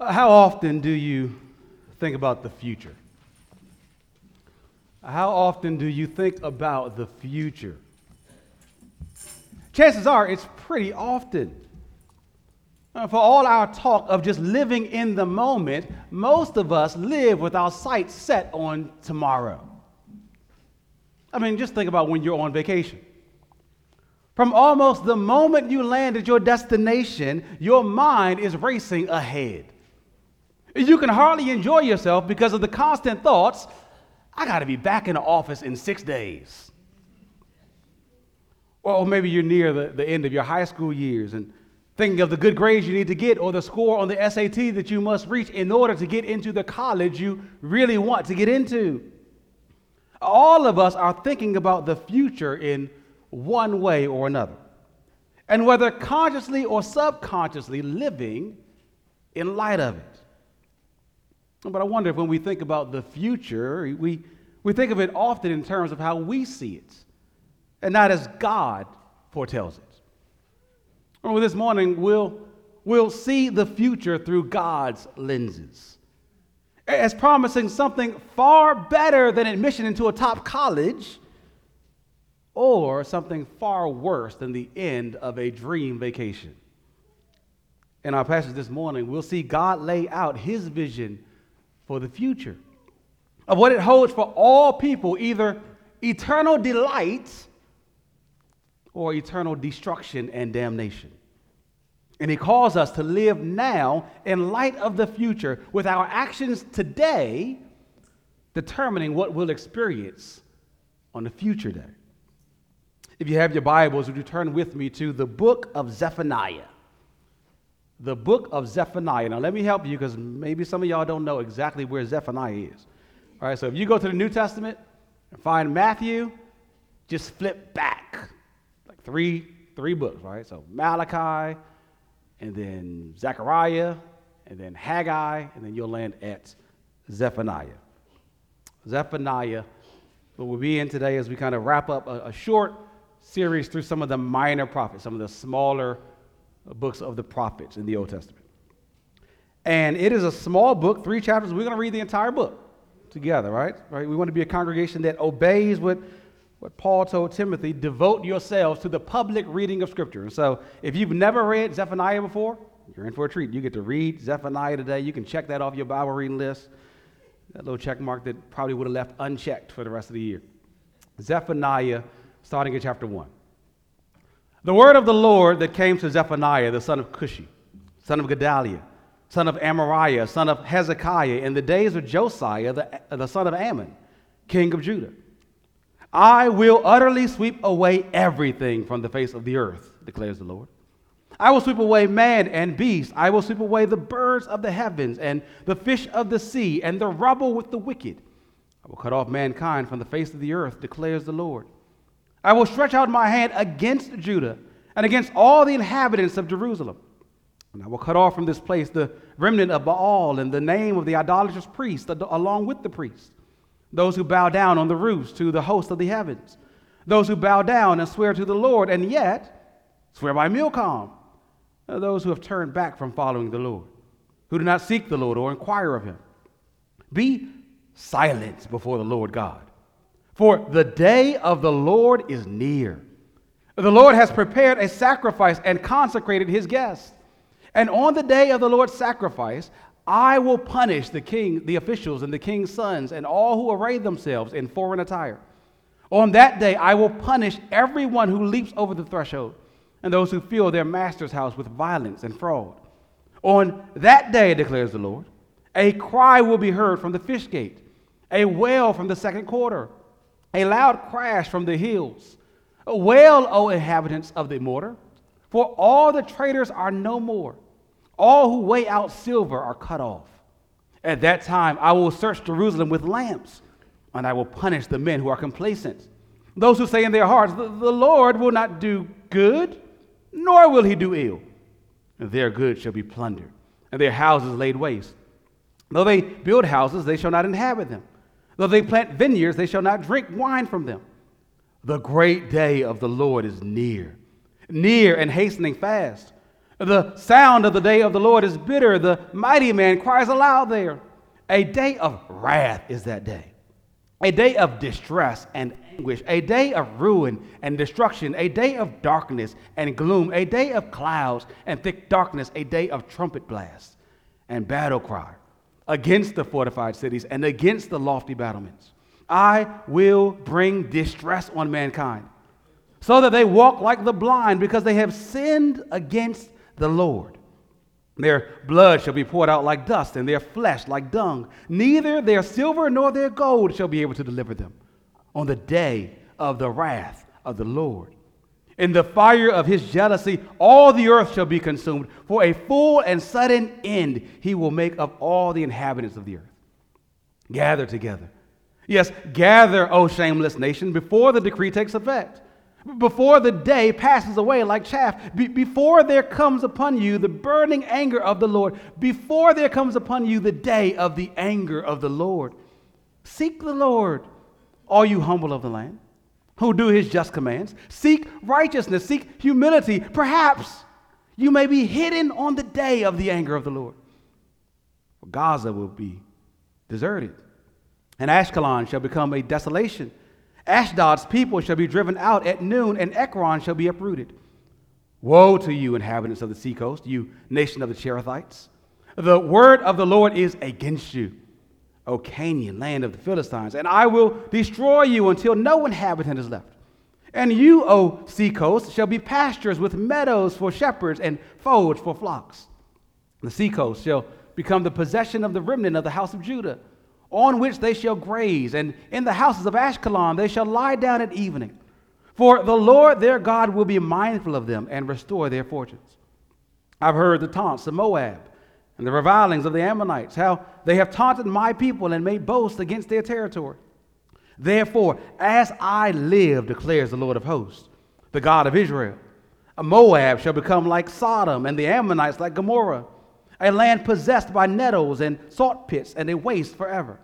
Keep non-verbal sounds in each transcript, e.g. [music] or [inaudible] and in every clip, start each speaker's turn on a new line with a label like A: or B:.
A: How often do you think about the future? How often do you think about the future? Chances are it's pretty often. Uh, For all our talk of just living in the moment, most of us live with our sights set on tomorrow. I mean, just think about when you're on vacation. From almost the moment you land at your destination, your mind is racing ahead. You can hardly enjoy yourself because of the constant thoughts I got to be back in the office in six days. Or maybe you're near the, the end of your high school years and thinking of the good grades you need to get or the score on the SAT that you must reach in order to get into the college you really want to get into. All of us are thinking about the future in one way or another. And whether consciously or subconsciously living in light of it. But I wonder if when we think about the future, we, we think of it often in terms of how we see it, and not as God foretells it. Well, this morning, we'll, we'll see the future through God's lenses, as promising something far better than admission into a top college, or something far worse than the end of a dream vacation. In our passage this morning, we'll see God lay out his vision for the future, of what it holds for all people, either eternal delight or eternal destruction and damnation. And he calls us to live now in light of the future with our actions today determining what we'll experience on the future day. If you have your Bibles, would you turn with me to the book of Zephaniah? The book of Zephaniah. Now, let me help you because maybe some of y'all don't know exactly where Zephaniah is. All right, so if you go to the New Testament and find Matthew, just flip back like three, three books, right? So Malachi, and then Zechariah, and then Haggai, and then you'll land at Zephaniah. Zephaniah, what we'll be in today as we kind of wrap up a, a short series through some of the minor prophets, some of the smaller books of the prophets in the Old Testament. And it is a small book, three chapters. We're going to read the entire book together, right? right? We want to be a congregation that obeys what, what Paul told Timothy devote yourselves to the public reading of Scripture. And so if you've never read Zephaniah before, you're in for a treat. You get to read Zephaniah today. You can check that off your Bible reading list. That little check mark that probably would have left unchecked for the rest of the year. Zephaniah, starting at chapter 1. The word of the Lord that came to Zephaniah, the son of Cushi, son of Gedaliah, son of Amariah, son of Hezekiah, in the days of Josiah, the, the son of Amon, king of Judah. I will utterly sweep away everything from the face of the earth, declares the Lord. I will sweep away man and beast. I will sweep away the birds of the heavens and the fish of the sea and the rubble with the wicked. I will cut off mankind from the face of the earth, declares the Lord. I will stretch out my hand against Judah and against all the inhabitants of Jerusalem. And I will cut off from this place the remnant of Baal and the name of the idolatrous priest, along with the priests, those who bow down on the roofs to the host of the heavens, those who bow down and swear to the Lord, and yet swear by Milcom, uh, those who have turned back from following the Lord, who do not seek the Lord or inquire of him. Be silent before the Lord God for the day of the Lord is near. The Lord has prepared a sacrifice and consecrated his guests. And on the day of the Lord's sacrifice, I will punish the king, the officials, and the king's sons, and all who array themselves in foreign attire. On that day, I will punish everyone who leaps over the threshold, and those who fill their master's house with violence and fraud. On that day, declares the Lord, a cry will be heard from the fish gate, a wail from the second quarter a loud crash from the hills. Wail, O inhabitants of the mortar, for all the traders are no more. All who weigh out silver are cut off. At that time, I will search Jerusalem with lamps, and I will punish the men who are complacent. Those who say in their hearts, The, Lord will not do good, nor will he do ill. Their goods shall be plundered, and their houses laid waste. Though they build houses, they shall not inhabit them. Though they plant vineyards, they shall not drink wine from them. The great day of the Lord is near, near and hastening fast. The sound of the day of the Lord is bitter. The mighty man cries aloud there. A day of wrath is that day, a day of distress and anguish, a day of ruin and destruction, a day of darkness and gloom, a day of clouds and thick darkness, a day of trumpet blasts and battle cry against the fortified cities and against the lofty battlements. I will bring distress on mankind, so that they walk like the blind, because they have sinned against the Lord. Their blood shall be poured out like dust, and their flesh like dung. Neither their silver nor their gold shall be able to deliver them on the day of the wrath of the Lord. In the fire of his jealousy, all the earth shall be consumed. For a full and sudden end he will make of all the inhabitants of the earth. Gather together. Yes, gather, O shameless nation, before the decree takes effect before the day passes away like chaff, be- before there comes upon you the burning anger of the Lord, before there comes upon you the day of the anger of the Lord. Seek the Lord, all you humble of the land, who do his just commands. Seek righteousness, seek humility. Perhaps you may be hidden on the day of the anger of the Lord. For Gaza will be deserted, and Ashkelon shall become a desolation. Ashdod's people shall be driven out at noon, and Ekron shall be uprooted. Woe to you, inhabitants of the seacoast, you nation of the Cherethites. The word of the Lord is against you, O Canaan, land of the Philistines, and I will destroy you until no inhabitant is left. And you, O seacoast, shall be pastures with meadows for shepherds and folds for flocks. The seacoast shall become the possession of the remnant of the house of Judah on which they shall graze, and in the houses of Ashkelon they shall lie down at evening. For the Lord their God will be mindful of them and restore their fortunes. I've heard the taunts of Moab and the revilings of the Ammonites, how they have taunted my people and made boast against their territory. Therefore, as I live, declares the Lord of hosts, the God of Israel, Moab shall become like Sodom, and the Ammonites like Gomorrah a land possessed by nettles and salt pits, and a waste forever.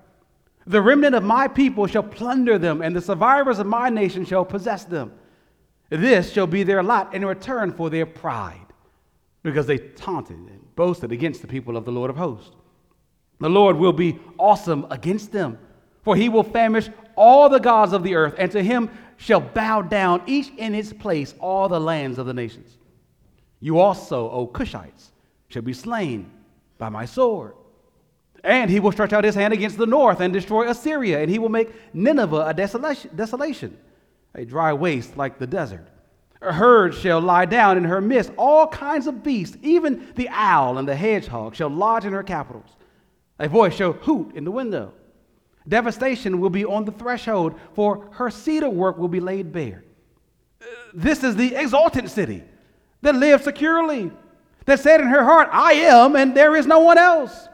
A: The remnant of my people shall plunder them, and the survivors of my nation shall possess them. This shall be their lot in return for their pride, because they taunted boasted against the people of the Lord of hosts. The Lord will be awesome against them, for he will famish all the gods of the earth, and to him shall bow down each in its place all the lands of the nations. You also, O Cushites, shall be slain by my sword. And he will stretch out his hand against the north and destroy Assyria, and he will make Nineveh a desolation, a dry waste like the desert. Herd shall lie down in her midst, all kinds of beasts, even the owl and the hedgehog shall lodge in her capitals. A voice shall hoot in the window. Devastation will be on the threshold, for her cedar work will be laid bare. This is the exultant city that lived securely that said in her heart, I am, and there is no one else.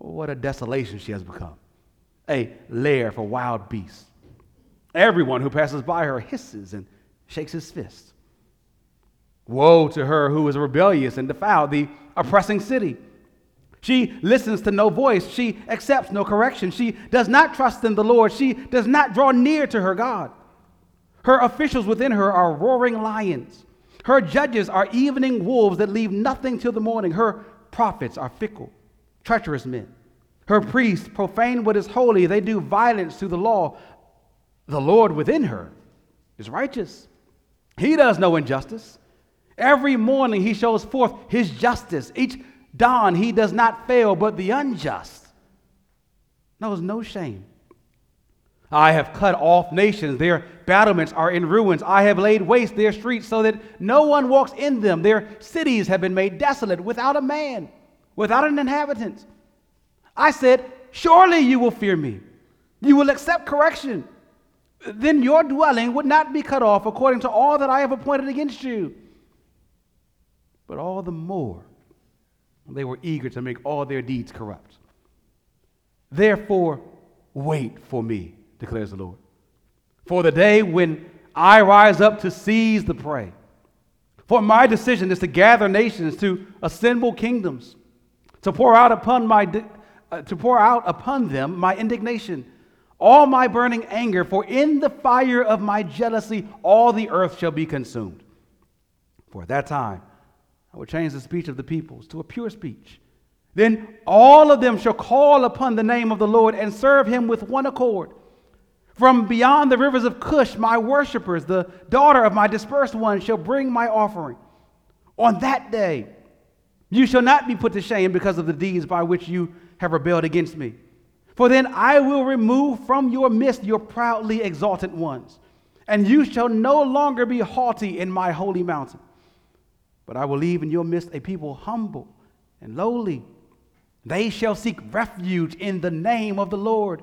A: Oh, what a desolation she has become. A lair for wild beasts. Everyone who passes by her hisses and shakes his fist. Woe to her who is rebellious and defiled, the oppressing city. She listens to no voice. She accepts no correction. She does not trust in the Lord. She does not draw near to her God. Her officials within her are roaring lions. Her judges are evening wolves that leave nothing till the morning. Her prophets are fickle, treacherous men. Her priests profane what is holy. They do violence to the law. The Lord within her is righteous. He does no injustice. Every morning he shows forth his justice. Each dawn he does not fail, but the unjust knows no shame. I have cut off nations. Their battlements are in ruins. I have laid waste their streets so that no one walks in them. Their cities have been made desolate without a man, without an inhabitant. I said, Surely you will fear me. You will accept correction. Then your dwelling would not be cut off according to all that I have appointed against you. But all the more they were eager to make all their deeds corrupt. Therefore, wait for me declares the Lord. For the day when I rise up to seize the prey. For my decision is to gather nations, to assemble kingdoms, to pour out upon my uh, to pour out upon them my indignation, all my burning anger, for in the fire of my jealousy all the earth shall be consumed. For at that time I will change the speech of the peoples to a pure speech. Then all of them shall call upon the name of the Lord and serve him with one accord. From beyond the rivers of Cush, my worshippers, the daughter of my dispersed ones, shall bring my offering. On that day, you shall not be put to shame because of the deeds by which you have rebelled against me. For then I will remove from your midst your proudly exalted ones, and you shall no longer be haughty in my holy mountain. But I will leave in your midst a people humble and lowly. They shall seek refuge in the name of the Lord.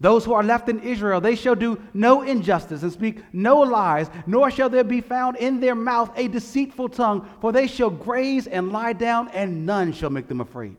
A: Those who are left in Israel, they shall do no injustice and speak no lies, nor shall there be found in their mouth a deceitful tongue, for they shall graze and lie down, and none shall make them afraid.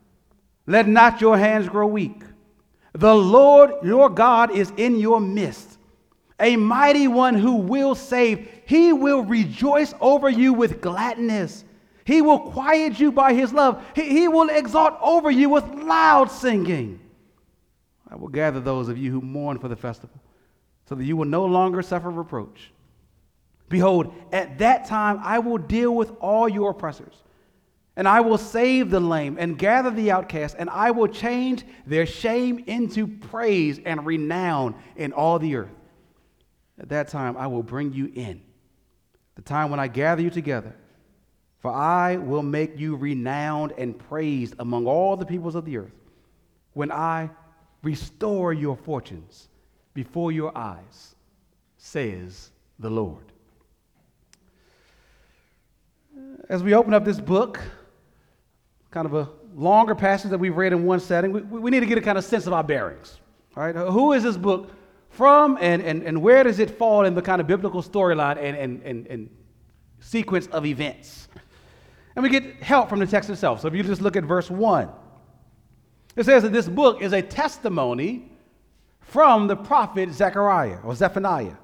A: Let not your hands grow weak. The Lord your God is in your midst, a mighty one who will save. He will rejoice over you with gladness. He will quiet you by his love. He, he will exalt over you with loud singing. I will gather those of you who mourn for the festival, so that you will no longer suffer reproach. Behold, at that time I will deal with all your oppressors and I will save the lame and gather the outcast, and I will change their shame into praise and renown in all the earth. At that time, I will bring you in, the time when I gather you together. For I will make you renowned and praised among all the peoples of the earth, when I restore your fortunes before your eyes, says the Lord. As we open up this book, kind of a longer passage that we've read in one setting, we, we need to get a kind of sense of our bearings. All right, who is this book from, and, and, and where does it fall in the kind of biblical storyline and, and, and, and sequence of events? And we get help from the text itself. So if you just look at verse 1, it says that this book is a testimony from the prophet Zechariah or Zephaniah.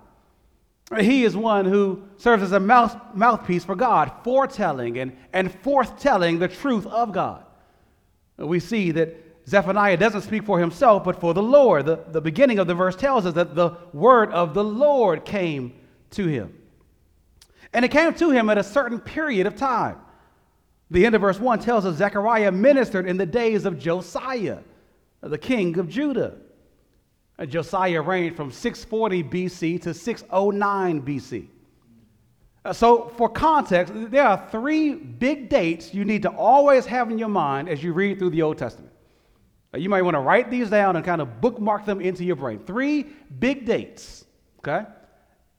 A: He is one who serves as a mouth, mouthpiece for God, foretelling and, and forthtelling the truth of God. We see that Zephaniah doesn't speak for himself, but for the Lord. The, the beginning of the verse tells us that the word of the Lord came to him. And it came to him at a certain period of time. The end of verse 1 tells us Zechariah ministered in the days of Josiah, the king of Judah. Josiah reigned from 640 BC to 609 BC. Uh, so, for context, there are three big dates you need to always have in your mind as you read through the Old Testament. Uh, you might want to write these down and kind of bookmark them into your brain. Three big dates, okay?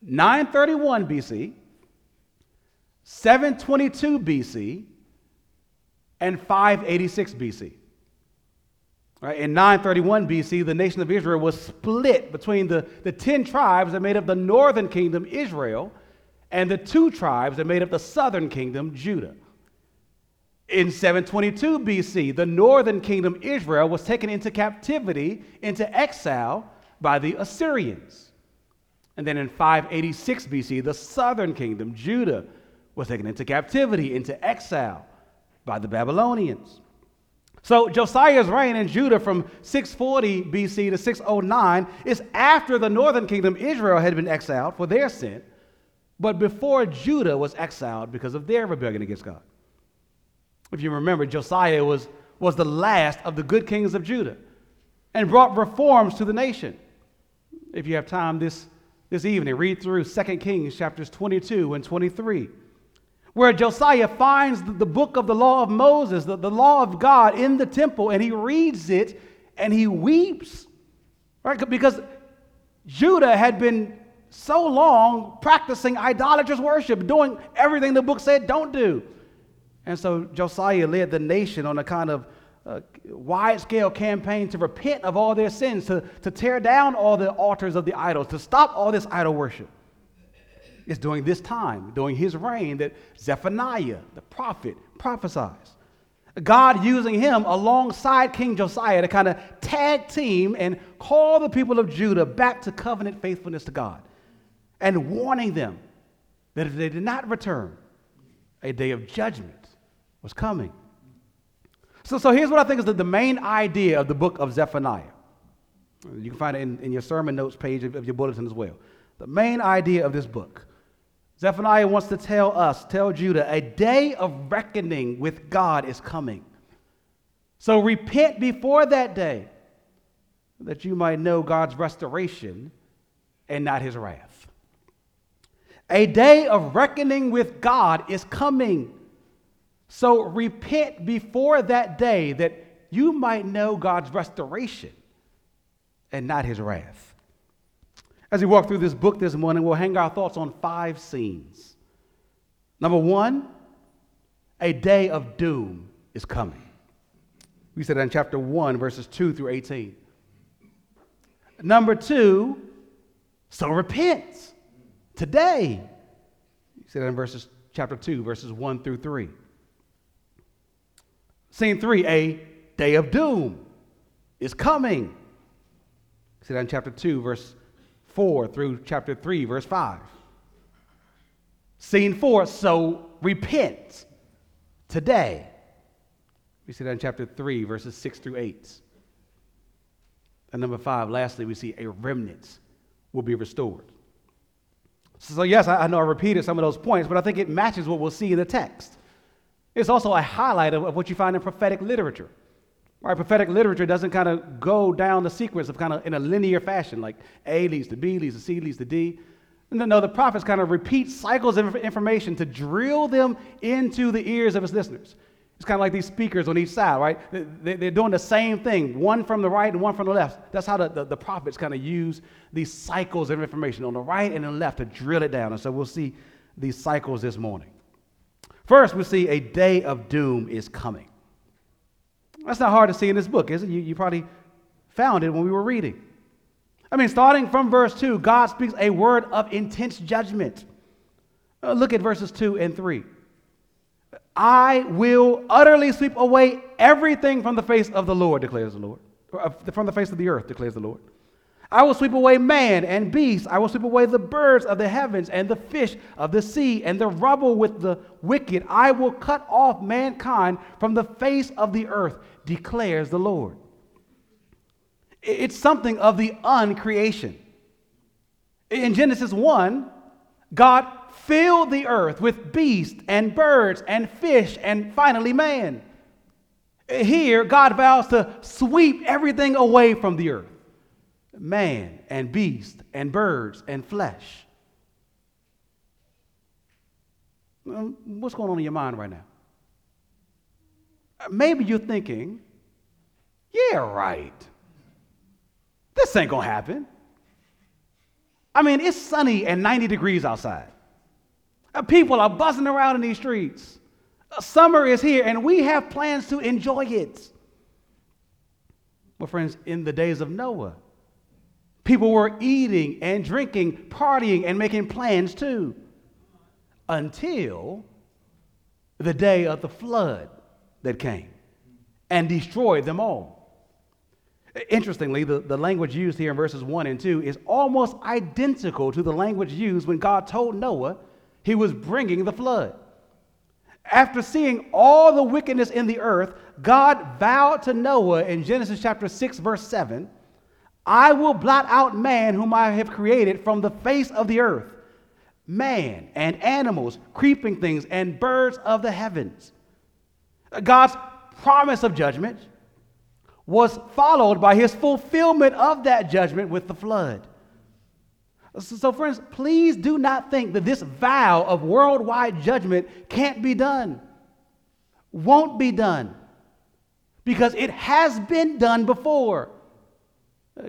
A: 931 BC, 722 BC, and 586 BC. Right? In 931 BC, the nation of Israel was split between the, the 10 tribes that made up the northern kingdom, Israel, and the two tribes that made up the southern kingdom, Judah. In 722 BC, the northern kingdom, Israel, was taken into captivity, into exile by the Assyrians. And then in 586 BC, the southern kingdom, Judah, was taken into captivity, into exile by the Babylonians. So Josiah's reign in Judah from 640 BC to 609 is after the northern kingdom, Israel, had been exiled for their sin, but before Judah was exiled because of their rebellion against God. If you remember, Josiah was, was the last of the good kings of Judah and brought reforms to the nation. If you have time this, this evening, read through 2 Kings chapters 22 and 23 where Josiah finds the book of the law of Moses, the, the law of God in the temple, and he reads it and he weeps. Right? Because Judah had been so long practicing idolatrous worship, doing everything the book said don't do. And so Josiah led the nation on a kind of uh, wide scale campaign to repent of all their sins, to, to tear down all the altars of the idols, to stop all this idol worship. It's during this time, during his reign, that Zephaniah, the prophet, prophesies. God using him alongside King Josiah to kind of tag team and call the people of Judah back to covenant faithfulness to God and warning them that if they did not return, a day of judgment was coming. So, so here's what I think is the, the main idea of the book of Zephaniah. You can find it in, in your sermon notes page of, of your bulletin as well. The main idea of this book Zephaniah wants to tell us, tell Judah, a day of reckoning with God is coming. So repent before that day that you might know God's restoration and not his wrath. A day of reckoning with God is coming. So repent before that day that you might know God's restoration and not his wrath. As we walk through this book this morning, we'll hang our thoughts on five scenes. Number one, a day of doom is coming. We said that in chapter 1, verses 2 through 18. Number two, so repent today. You said that in verses chapter 2, verses 1 through 3. Scene three, a day of doom is coming. See that in chapter 2, verse 4 through chapter 3, verse 5. Scene 4, so repent today. We see that in chapter 3, verses 6 through 8. And number 5, lastly, we see a remnant will be restored. So, yes, I know I repeated some of those points, but I think it matches what we'll see in the text. It's also a highlight of, of what you find in prophetic literature. Right, prophetic literature doesn't kind of go down the sequence of kind of in a linear fashion, like A leads to B, leads to C, leads to D. No, no, the prophets kind of repeat cycles of information to drill them into the ears of his listeners. It's kind of like these speakers on each side, right? They're doing the same thing, one from the right and one from the left. That's how the, the, the prophets kind of use these cycles of information on the right and the left to drill it down. And so we'll see these cycles this morning. First, we see a day of doom is coming. That's not hard to see in this book, is it? You, you probably found it when we were reading. I mean, starting from verse 2, God speaks a word of intense judgment. Uh, look at verses 2 and 3. I will utterly sweep away everything from the face of the Lord, declares the Lord. Uh, from the face of the earth, declares the Lord. I will sweep away man and beast. I will sweep away the birds of the heavens and the fish of the sea and the rubble with the wicked. I will cut off mankind from the face of the earth, declares the Lord. It's something of the uncreation. In Genesis 1, God filled the earth with beasts and birds and fish and finally man. Here, God vows to sweep everything away from the earth man and beast and birds and flesh. Um, what's going on in your mind right now? Maybe you're thinking, yeah, right. This ain't to happen. I mean, it's sunny and 90 degrees outside. Uh, people are buzzing around in these streets. Uh, summer is here, and we have plans to enjoy it. Well, friends, in the days of Noah, People were eating and drinking, partying, and making plans too. Until the day of the flood that came and destroyed them all. Interestingly, the, the language used here in verses 1 and 2 is almost identical to the language used when God told Noah he was bringing the flood. After seeing all the wickedness in the earth, God vowed to Noah in Genesis chapter 6, verse 7 I will blot out man whom I have created from the face of the earth, man and animals, creeping things, and birds of the heavens. God's promise of judgment was followed by his fulfillment of that judgment with the flood. So, friends, please do not think that this vow of worldwide judgment can't be done, won't be done, because it has been done before.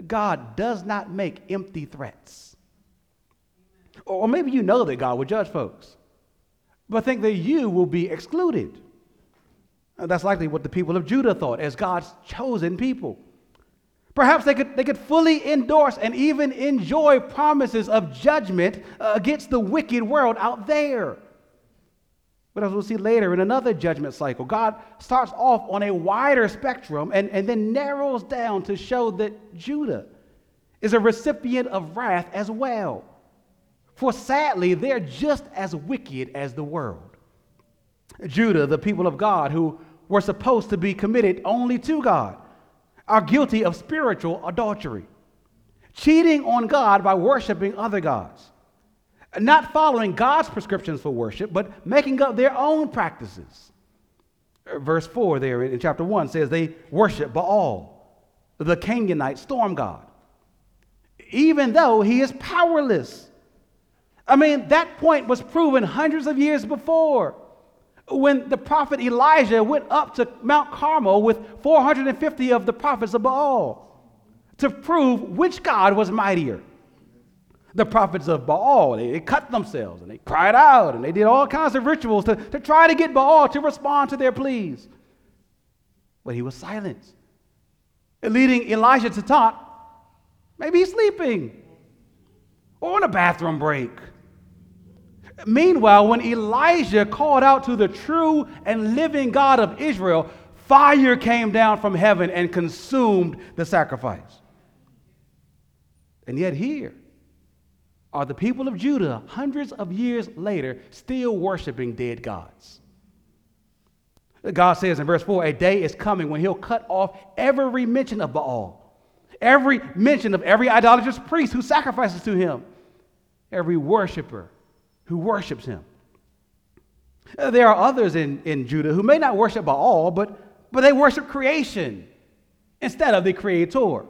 A: God does not make empty threats. Or maybe you know that God will judge folks, but think that you will be excluded. That's likely what the people of Judah thought as God's chosen people. Perhaps they could, they could fully endorse and even enjoy promises of judgment uh, against the wicked world out there. But as we'll see later in another judgment cycle, God starts off on a wider spectrum and, and then narrows down to show that Judah is a recipient of wrath as well. For sadly, they're just as wicked as the world. Judah, the people of God who were supposed to be committed only to God, are guilty of spiritual adultery, cheating on God by worshiping other gods, not following God's prescriptions for worship, but making up their own practices. Verse 4 there in chapter 1 says they worship Baal, the Canaanite storm god, even though he is powerless. I mean, that point was proven hundreds of years before when the prophet Elijah went up to Mount Carmel with 450 of the prophets of Baal to prove which God was mightier. The prophets of Baal, they, they, cut themselves and they cried out and they did all kinds of rituals to, to try to get Baal to respond to their pleas. But he was silent, leading Elijah to talk. Maybe he's sleeping or on a bathroom break. Meanwhile, when Elijah called out to the true and living God of Israel, fire came down from heaven and consumed the sacrifice. And yet, here are the people of Judah, hundreds of years later, still worshiping dead gods. God says in verse 4 a day is coming when he'll cut off every mention of Baal, every mention of every idolatrous priest who sacrifices to him, every worshiper who worships him. Uh, there are others in, in Judah who may not worship Baal, but, but they worship creation instead of the Creator.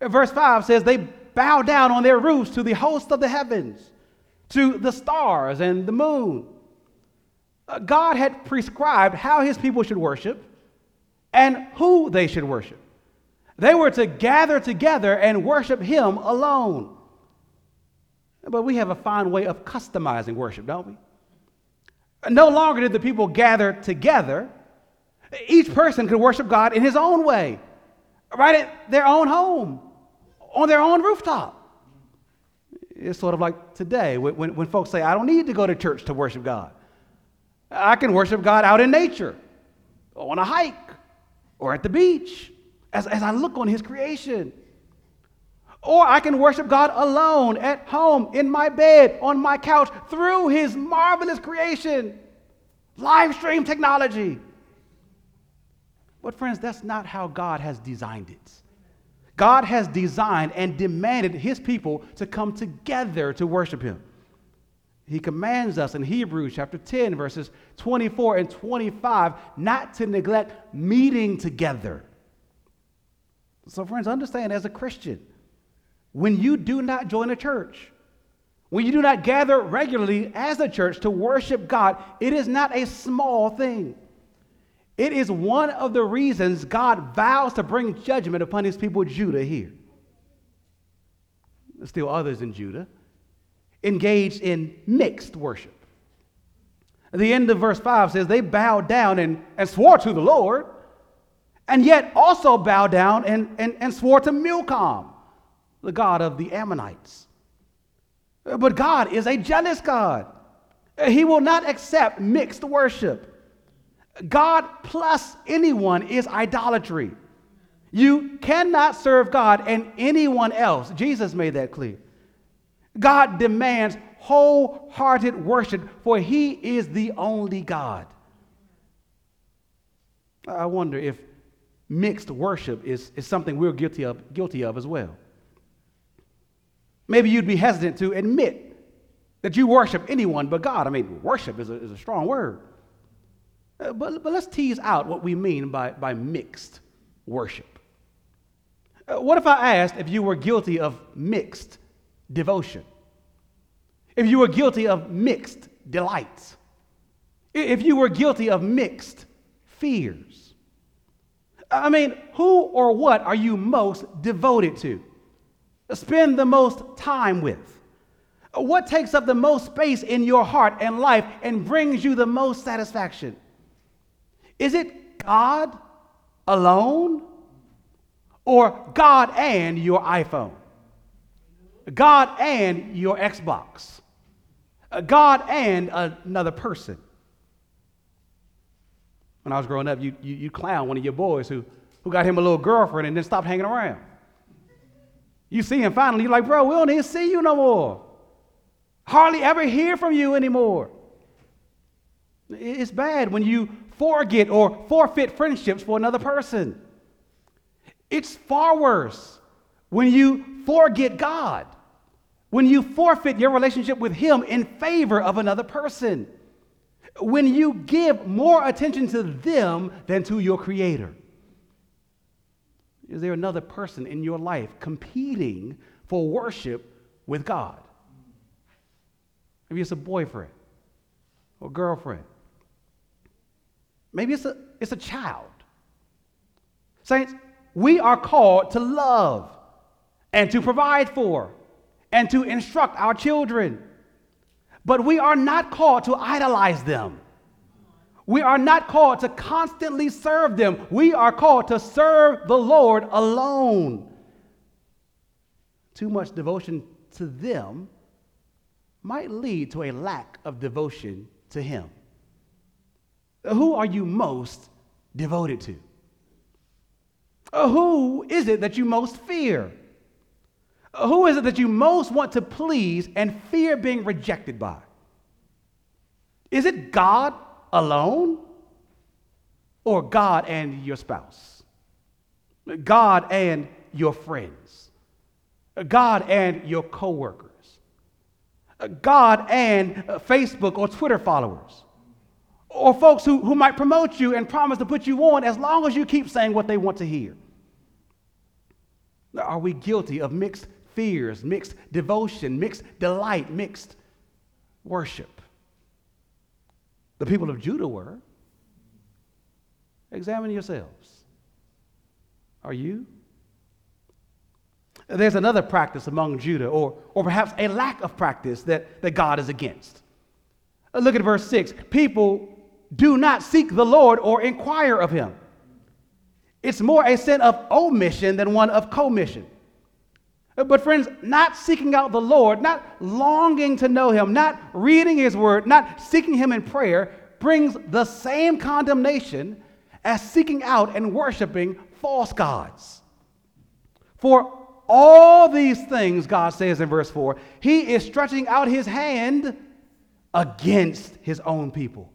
A: Uh, verse 5 says they bow down on their roofs to the host of the heavens, to the stars and the moon. Uh, God had prescribed how his people should worship and who they should worship. They were to gather together and worship him alone. But we have a fine way of customizing worship, don't we? No longer did the people gather together. Each person could worship God in his own way, right at their own home, on their own rooftop. It's sort of like today when, when folks say, I don't need to go to church to worship God. I can worship God out in nature, on a hike, or at the beach, as, as I look on his creation. Or I can worship God alone at home, in my bed, on my couch, through His marvelous creation. Live stream technology. But, friends, that's not how God has designed it. God has designed and demanded His people to come together to worship Him. He commands us in Hebrews chapter 10, verses 24 and 25, not to neglect meeting together. So, friends, understand as a Christian, when you do not join a church, when you do not gather regularly as a church to worship God, it is not a small thing. It is one of the reasons God vows to bring judgment upon his people Judah here. Still others in Judah engaged in mixed worship. The end of verse 5 says they bowed down and, and swore to the Lord, and yet also bowed down and, and, and swore to Milcom the God of the Ammonites. But God is a jealous God. He will not accept mixed worship. God plus anyone is idolatry. You cannot serve God and anyone else. Jesus made that clear. God demands wholehearted worship, for He is the only God. I wonder if mixed worship is, is something we're guilty of, guilty of as well. Maybe you'd be hesitant to admit that you worship anyone but God. I mean, worship is a, is a strong word. Uh, but, but let's tease out what we mean by, by mixed worship. Uh, what if I asked if you were guilty of mixed devotion? If you were guilty of mixed delights? If you were guilty of mixed fears? I mean, who or what are you most devoted to? Spend the most time with? What takes up the most space in your heart and life and brings you the most satisfaction? Is it God alone? or God and your iPhone, God and your Xbox, God and another person. When I was growing up, you, you, you clown one of your boys who, who got him a little girlfriend and then stopped hanging around. You see him finally, you're like, bro, we don't even see you no more. Hardly ever hear from you anymore. It's bad when you forget or forfeit friendships for another person. It's far worse when you forget God, when you forfeit your relationship with Him in favor of another person, when you give more attention to them than to your Creator. Is there another person in your life competing for worship with God? Maybe it's a boyfriend or girlfriend. Maybe it's a, it's a child. Saints, we are called to love and to provide for and to instruct our children. But we are not called to idolize them. We are not called to constantly serve them. We are called to serve the Lord alone. Too much devotion to them might lead to a lack of devotion to Him. Who are you most devoted to? Uh, who is it that you most fear? Uh, who is it that you most want to please and fear being rejected by? Is it God alone or God and your spouse? God and your friends? God and your coworkers? God and uh, Facebook or Twitter followers? or folks who, who might promote you and promise to put you on as long as you keep saying what they want to hear? Are we guilty of mixed fears, mixed devotion, mixed delight, mixed worship? The people of Judah were. Examine yourselves. Are you? There's another practice among Judah, or, or perhaps a lack of practice that, that God is against. Uh, look at verse 6. People do not seek the Lord or inquire of him. It's more a sin of omission than one of commission. Uh, but, friends, not seeking out the Lord, not longing to know him, not reading his word, not seeking him in prayer brings the same condemnation as seeking out and worshiping false gods. For all these things, God says in verse 4, he is stretching out his hand against his own people.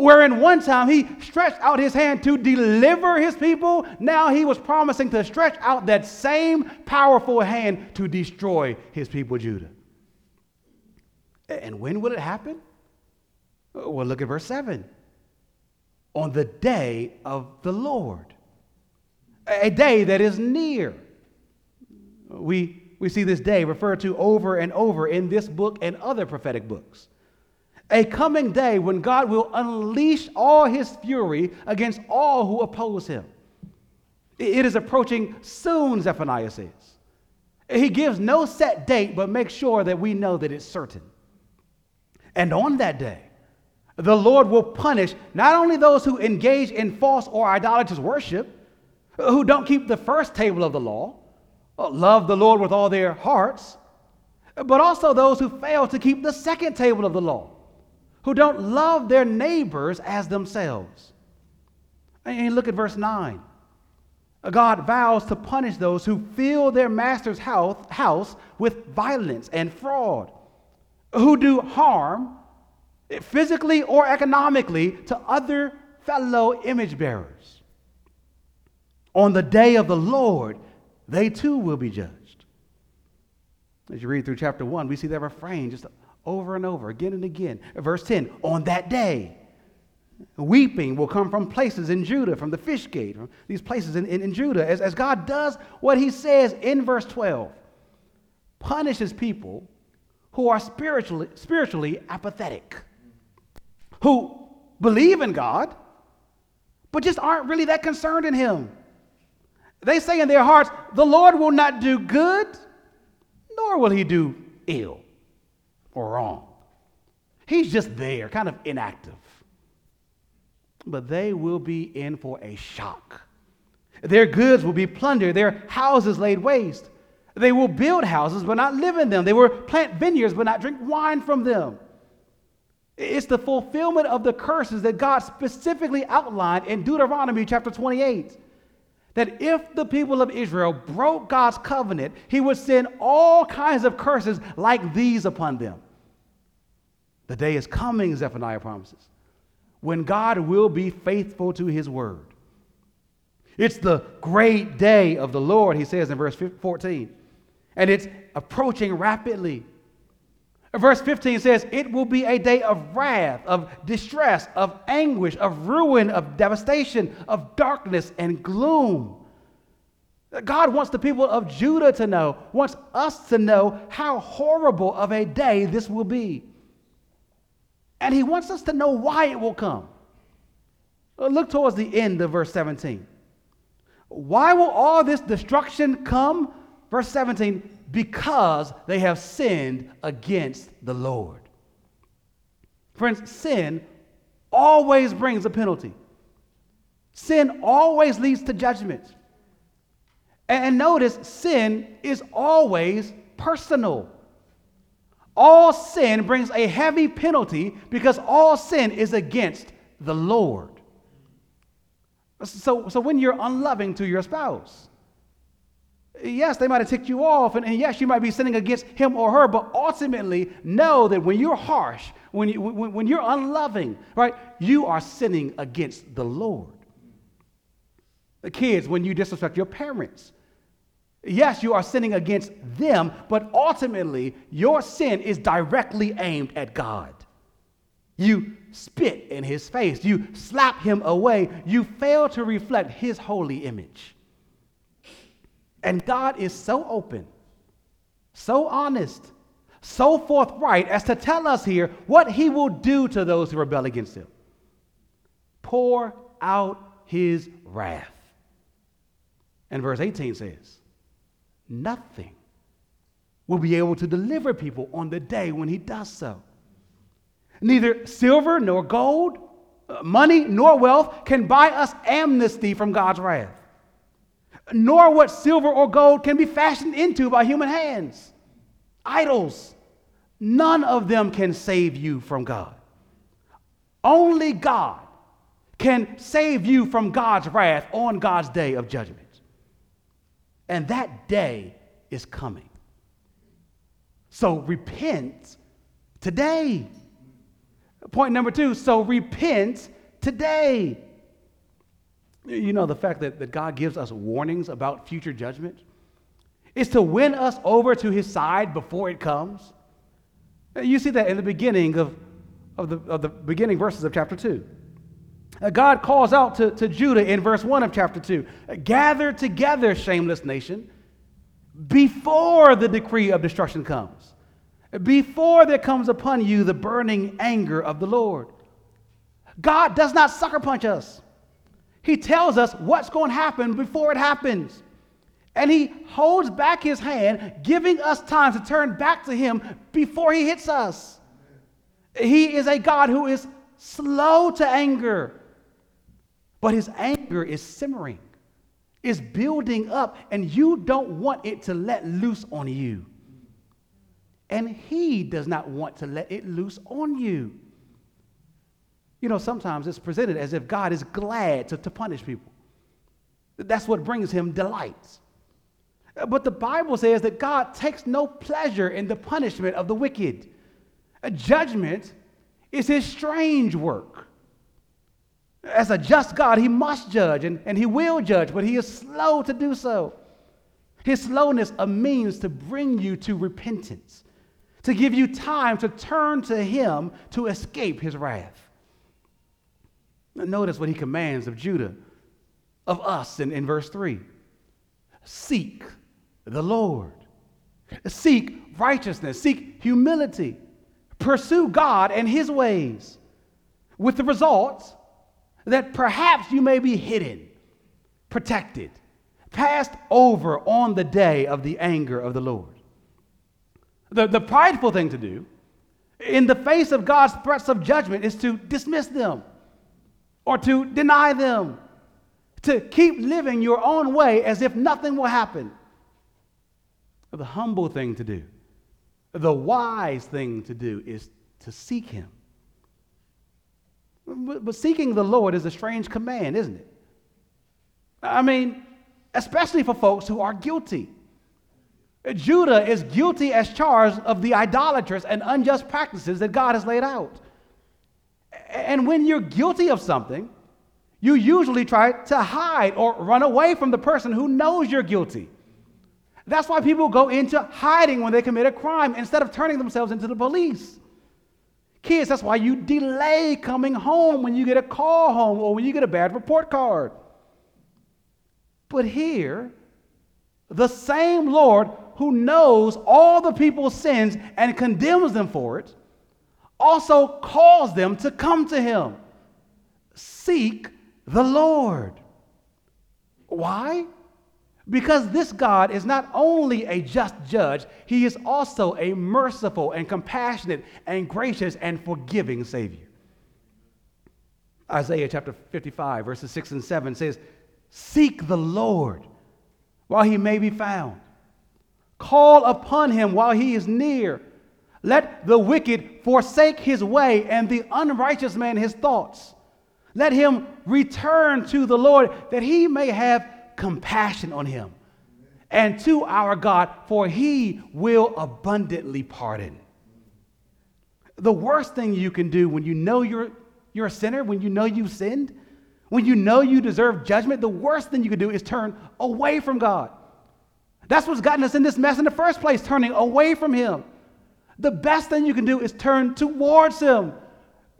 A: Wherein one time he stretched out his hand to deliver his people, now he was promising to stretch out that same powerful hand to destroy his people, Judah. And when will it happen? Uh, well, look at verse 7. On the day of the Lord, a day that is near. We, we see this day referred to over and over in this book and other prophetic books a coming day when God will unleash all his fury against all who oppose him. It is approaching soon, Zephaniah says. He gives no set date, but makes sure that we know that it's certain. And on that day, the Lord will punish not only those who engage in false or idolatrous worship, who don't keep the first table of the law, uh, love the Lord with all their hearts, but also those who fail to keep the second table of the law who don't love their neighbors as themselves. And look at verse 9. God vows to punish those who fill their master's house with violence and fraud, who do harm physically or economically to other fellow image bearers. On the day of the Lord, they too will be judged. As you read through chapter 1, we see that refrain just over and over, again and again. Verse 10 On that day, weeping will come from places in Judah, from the fish gate, from these places in, in, in Judah, as, as God does what he says in verse 12 punishes people who are spiritually, spiritually apathetic, who believe in God, but just aren't really that concerned in him. They say in their hearts, The Lord will not do good, nor will he do ill or wrong. He's just there, kind of inactive. But they will be in for a shock. Their goods will be plundered, their houses laid waste. They will build houses but not live in them. They will plant vineyards but not drink wine from them. It's the fulfillment of the curses that God specifically outlined in Deuteronomy chapter 28. That if the people of Israel broke God's covenant, he would send all kinds of curses like these upon them. The day is coming, Zephaniah promises, when God will be faithful to his word. It's the great day of the Lord, he says in verse 14. And it's approaching rapidly. Verse 15 says, It will be a day of wrath, of distress, of anguish, of ruin, of devastation, of darkness and gloom. God wants the people of Judah to know, wants us to know how horrible of a day this will be. And He wants us to know why it will come. Uh, look towards the end of verse 17. Why will all this destruction come? Verse 17, because they have sinned against the Lord. Friends, sin always brings a penalty. Sin always leads to judgment. And notice, sin is always personal. All sin brings a heavy penalty because all sin is against the Lord. So, so when you're unloving to your spouse, yes, they might have ticked you off, and, and, yes, you might be sinning against him or her, but ultimately know that when you're harsh, when, you, when, when you're unloving, right, you are sinning against the Lord. The kids, when you disrespect your parents, yes, you are sinning against them, but ultimately your sin is directly aimed at God. You spit in his face, you slap him away, you fail to reflect his holy image. And God is so open, so honest, so forthright as to tell us here what he will do to those who rebel against him pour out his wrath. And verse 18 says, Nothing will be able to deliver people on the day when he does so. Neither silver nor gold, uh, money nor wealth can buy us amnesty from God's wrath nor what silver or gold can be fashioned into by human hands. Idols, none of them can save you from God. Only God can save you from God's wrath on God's day of judgment. And that day is coming. So repent today. Point number two so repent today. You know, the fact that, that God gives us warnings about future judgment is to win us over to his side before it comes. You see that in the beginning of, of, the, of the beginning verses of chapter 2. Uh, God calls out to, to Judah in verse 1 of chapter 2 Gather together, shameless nation, before the decree of destruction comes, before there comes upon you the burning anger of the Lord. God does not sucker punch us. He tells us what's going to happen before it happens. And he holds back his hand, giving us time to turn back to him before he hits us. He is a God who is slow to anger, but his anger is simmering, is building up, and you don't want it to let loose on you. And he does not want to let it loose on you. You know, sometimes it's presented as if God is glad to, to punish people. That's what brings him delight. But the Bible says that God takes no pleasure in the punishment of the wicked. A judgment is his strange work. As a just God, he must judge and, and he will judge, but he is slow to do so. His slowness a means to bring you to repentance, to give you time to turn to him to escape his wrath. Notice what he commands of Judah, of us in, in verse 3 seek the Lord, seek righteousness, seek humility, pursue God and his ways, with the result that perhaps you may be hidden, protected, passed over on the day of the anger of the Lord. The, the prideful thing to do in the face of God's threats of judgment is to dismiss them or to deny them, to keep living your own way as if nothing will happen. The humble thing to do, the wise thing to do is to seek Him. But, seeking the Lord is a strange command, isn't it? I mean, especially for folks who are guilty. Judah is guilty as charged of the idolatrous and unjust practices that God has laid out. And when you're guilty of something, you usually try to hide or run away from the person who knows you're guilty. That's why people go into hiding when they commit a crime instead of turning themselves into the police. Kids, that's why you delay coming home when you get a call home or when you get a bad report card. But here, the same Lord who knows all the people's sins and condemns them for it also calls them to come to him. Seek the Lord. Why? Because this God is not only a just judge, he is also a merciful and compassionate and gracious and forgiving Savior. Isaiah chapter 55, verses 6 and 7 says, Seek the Lord while he may be found, call upon him while he is near. Let the wicked forsake his way and the unrighteous man his thoughts. Let him return to the Lord that he may have compassion on him and to our God, for he will abundantly pardon. The worst thing you can do when you know you're, you're a sinner, when you know you've sinned, when you know you deserve judgment, the worst thing you can do is turn away from God. That's what's gotten us in this mess in the first place, turning away from Him. The best thing you can do is turn towards Him.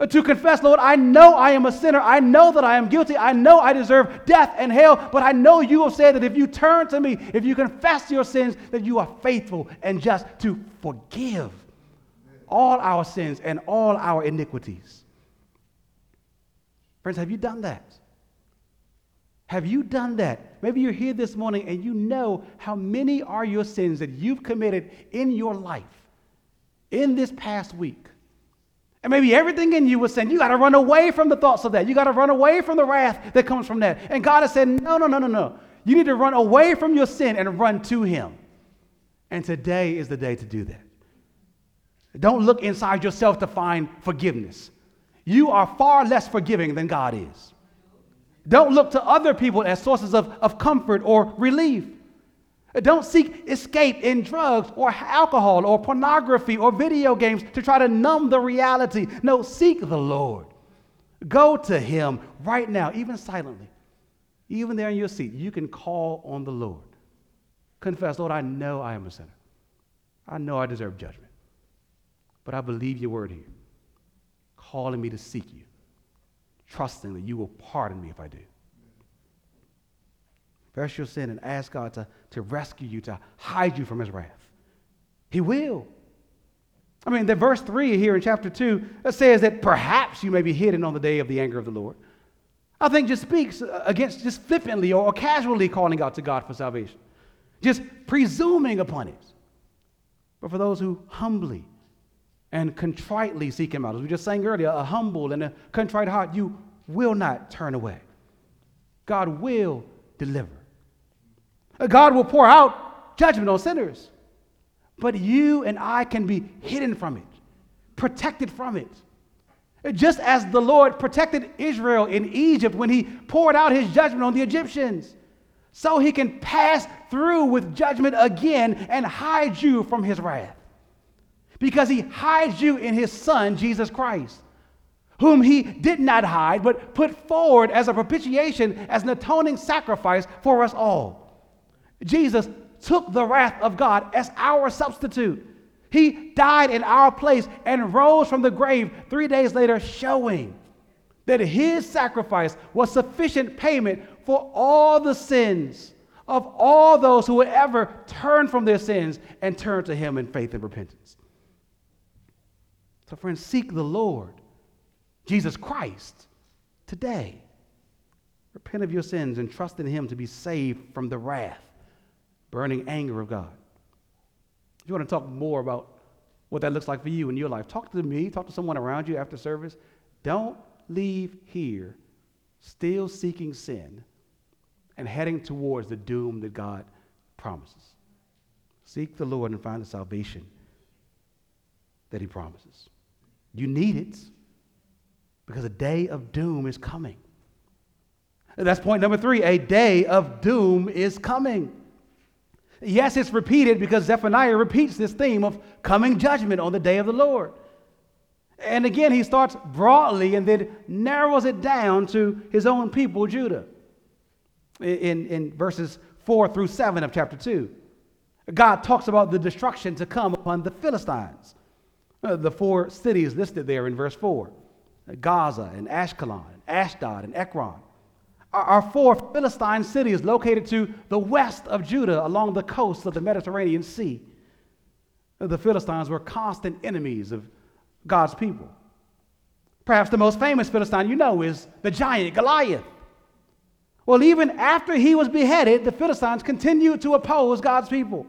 A: Uh, to confess, Lord, I know I am a sinner. I know that I am guilty. I know I deserve death and hell, but I know you have said that if you turn to me, if you confess your sins, that you are faithful and just to forgive all our sins and all our iniquities. Friends, have you done that? Have you done that? Maybe you're here this morning and you know how many are your sins that you've committed in your life in this past week. And maybe everything in you was saying, you got to run away from the thoughts of that. You got to run away from the wrath that comes from that. And God has said, no, no, no, no, no. You need to run away from your sin and run to Him. And today is the day to do that. Don't look inside yourself to find forgiveness. You are far less forgiving than God is. Don't look to other people as sources of, of comfort or relief. Don't seek escape in drugs or alcohol or pornography or video games to try to numb the reality. No, seek the Lord. Go to Him right now, even silently. Even there in your seat, you can call on the Lord. Confess, Lord, I know I am a sinner. I know I deserve judgment. But I believe your word here, calling me to seek you, trusting that you will pardon me if I do. Confess your sin and ask God to, to rescue you, to hide you from his wrath. He will. I mean, the verse 3 here in chapter 2 says that perhaps you may be hidden on the day of the anger of the Lord. I think just speaks against just flippantly or casually calling out to God for salvation, just presuming upon it. But for those who humbly and contritely seek Him out, as we just sang earlier, a humble and a contrite heart, you will not turn away. God will deliver. God will pour out judgment on sinners. But you and I can be hidden from it, protected from it. Just as the Lord protected Israel in Egypt when he poured out his judgment on the Egyptians, so he can pass through with judgment again and hide you from his wrath. Because he hides you in his Son, Jesus Christ, whom he did not hide, but put forward as a propitiation, as an atoning sacrifice for us all. Jesus took the wrath of God as our substitute. He died in our place and rose from the grave three days later, showing that his sacrifice was sufficient payment for all the sins of all those who would ever turn from their sins and turn to him in faith and repentance. So, friends, seek the Lord, Jesus Christ, today. Repent of your sins and trust in him to be saved from the wrath burning anger of God. If you want to talk more about what that looks like for you in your life, talk to me, talk to someone around you after service. Don't leave here still seeking sin and heading towards the doom that God promises. Seek the Lord and find the salvation that He promises. You need it because a day of doom is coming. And that's point number three a day of doom is coming. Yes, it's repeated because Zephaniah repeats this theme of coming judgment on the day of the Lord. And again, he starts broadly and then narrows it down to his own people, Judah, in, in verses 4 through 7 of chapter 2. God talks about the destruction to come upon the Philistines. Uh, the four cities listed there in verse 4 Gaza and Ashkelon, Ashdod and Ekron are four Philistine cities located to the west of Judah along the coast of the Mediterranean Sea. The Philistines were constant enemies of God's people. Perhaps the most famous Philistine you know is the giant Goliath. Well, even after he was beheaded, the Philistines continued to oppose God's people.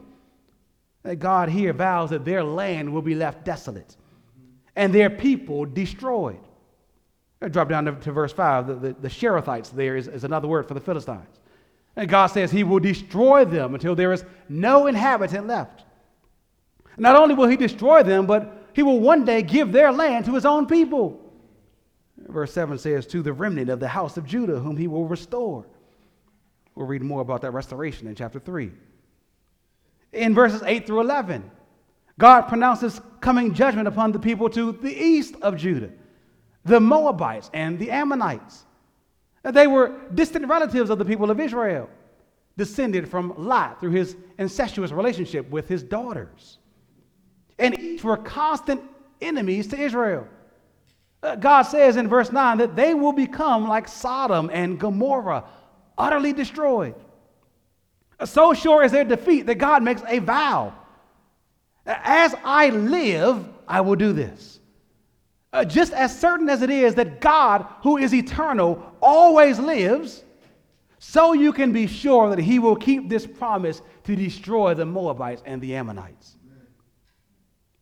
A: God here vows that their land will be left desolate and their people destroyed. Drop down to, to, verse 5. The, the, the Cherethites there is, is another word for the Philistines. And God says he will destroy them until there is no inhabitant left. Not only will he destroy them, but he will one day give their land to his own people. Verse 7 says, To the remnant of the house of Judah, whom he will restore. We'll read more about that restoration in chapter 3. In verses 8 through 11, God pronounces coming judgment upon the people to the east of Judah the Moabites and the Ammonites. They were distant relatives of the people of Israel, descended from Lot through his incestuous relationship with his daughters. And each were constant enemies to Israel. Uh, God says in verse 9 that they will become like Sodom and Gomorrah, utterly destroyed. So sure is their defeat that God makes a vow. As I live, I will do this. Uh, just as certain as it is that God, who is eternal, always lives, so you can be sure that he will keep this promise to destroy the Moabites and the Ammonites.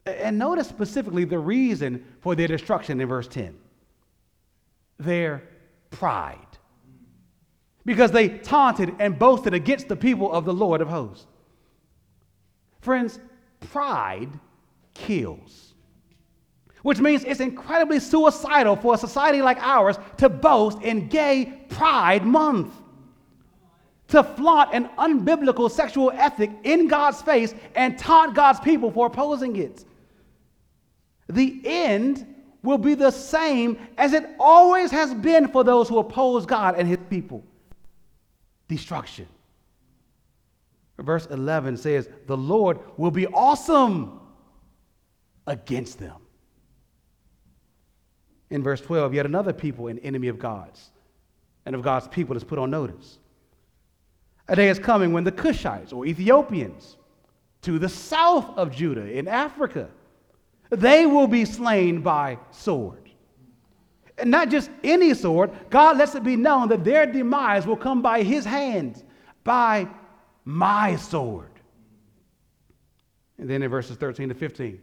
A: And notice specifically the reason for their destruction in verse 10 their pride. Because they taunted and boasted against the people of the Lord of hosts. Friends, pride kills which means it's incredibly suicidal for a society like ours to boast in Gay Pride Month. To flaunt an unbiblical sexual ethic in God's face and taunt God's people for opposing it. The end will be the same as it always has been for those who oppose God and his people destruction. Verse 11 says, The Lord will be awesome against them. In verse 12, yet another people, an enemy of God's and of God's people, is put on notice. A day is coming when the Cushites or Ethiopians to the south of Judah in Africa, they will be slain by sword. And not just any sword, God lets it be known that their demise will come by his hand, by my sword. And then in verses 13 to 15,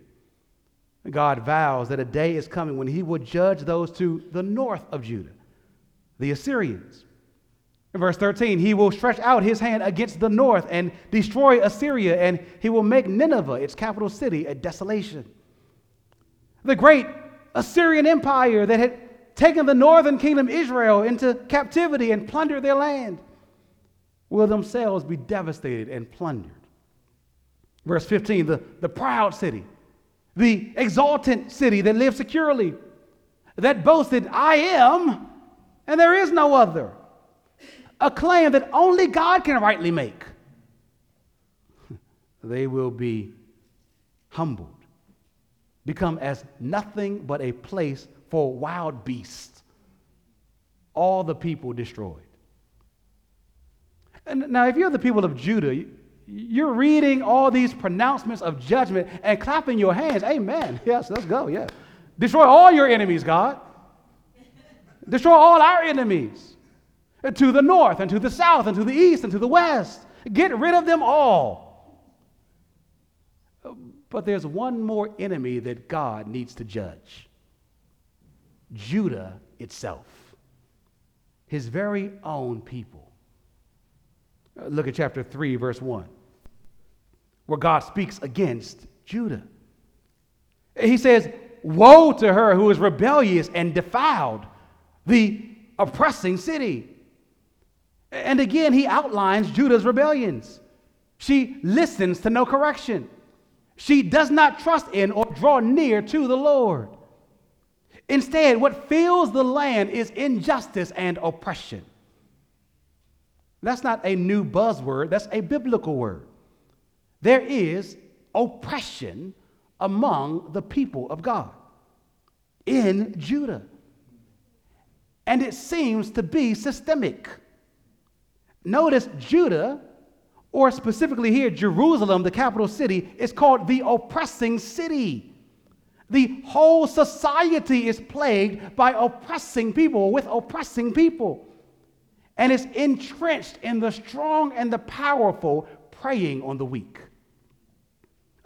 A: God vows that a day is coming when he will judge those to the north of Judah, the Assyrians. In verse 13, he will stretch out his hand against the north and destroy Assyria, and he will make Nineveh, its capital city, a desolation. The great Assyrian Empire that had taken the northern kingdom Israel into captivity and plundered their land will themselves be devastated and plundered. Verse 15, the, the proud city the exultant city that lived securely, that boasted, I am, and there is no other. A claim that only God can rightly make. [laughs] they will be humbled, become as nothing but a place for wild beasts. All the people destroyed. And now, if you're the people of Judah, you're reading all these pronouncements of judgment and clapping your hands. Amen. [laughs] Yes, let's go. Yeah. Destroy all your enemies, God. Destroy all our enemies to the north and to the south and to the east and to the west. Get rid of them all. But there's one more enemy that God needs to judge Judah itself, his very own people. Look at chapter 3, verse 1, where God speaks against Judah. He says, Woe to her who is rebellious and defiled, the oppressing city. And again, he outlines Judah's rebellions. She listens to no correction. She does not trust in or draw near to the Lord. Instead, what fills the land is injustice and oppression. That's not a new buzzword, that's a biblical word. There is oppression among the people of God in Judah. And it seems to be systemic. Notice Judah, or specifically here, Jerusalem, the capital city, is called the oppressing city. The whole society is plagued by oppressing people, with oppressing people. And it's entrenched in the strong and the powerful preying on the weak.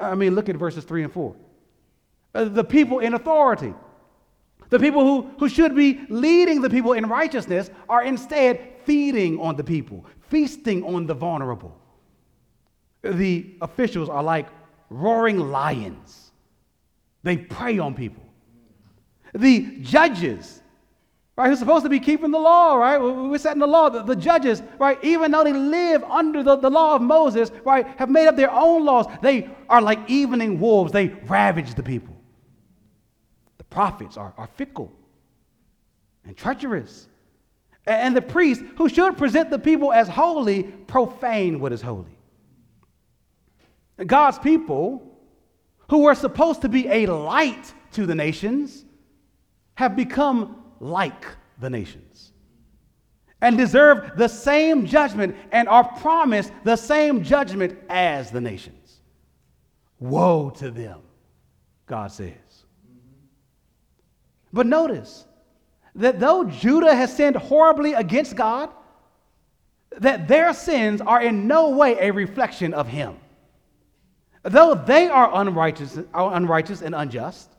A: I mean, look at verses 3 and 4. Uh, the people in authority, the people who, who should be leading the people in righteousness, are instead feeding on the people, feasting on the vulnerable. The officials are like roaring lions, they prey on people. The judges, right, who's supposed to be keeping the law, right? We're setting the law. The, the, judges, right, even though they live under the, the law of Moses, right, have made up their own laws. They are like evening wolves. They ravage the people. The prophets are, are fickle and treacherous. And the priests, who should present the people as holy, profane what is holy. God's people, who were supposed to be a light to the nations, have become like the nations and deserve the same judgment and are promised the same judgment as the nations. Woe to them, God says. But notice that though Judah has sinned horribly against God, that their sins are in no way a reflection of Him. Though they are unrighteous, are unrighteous and unjust,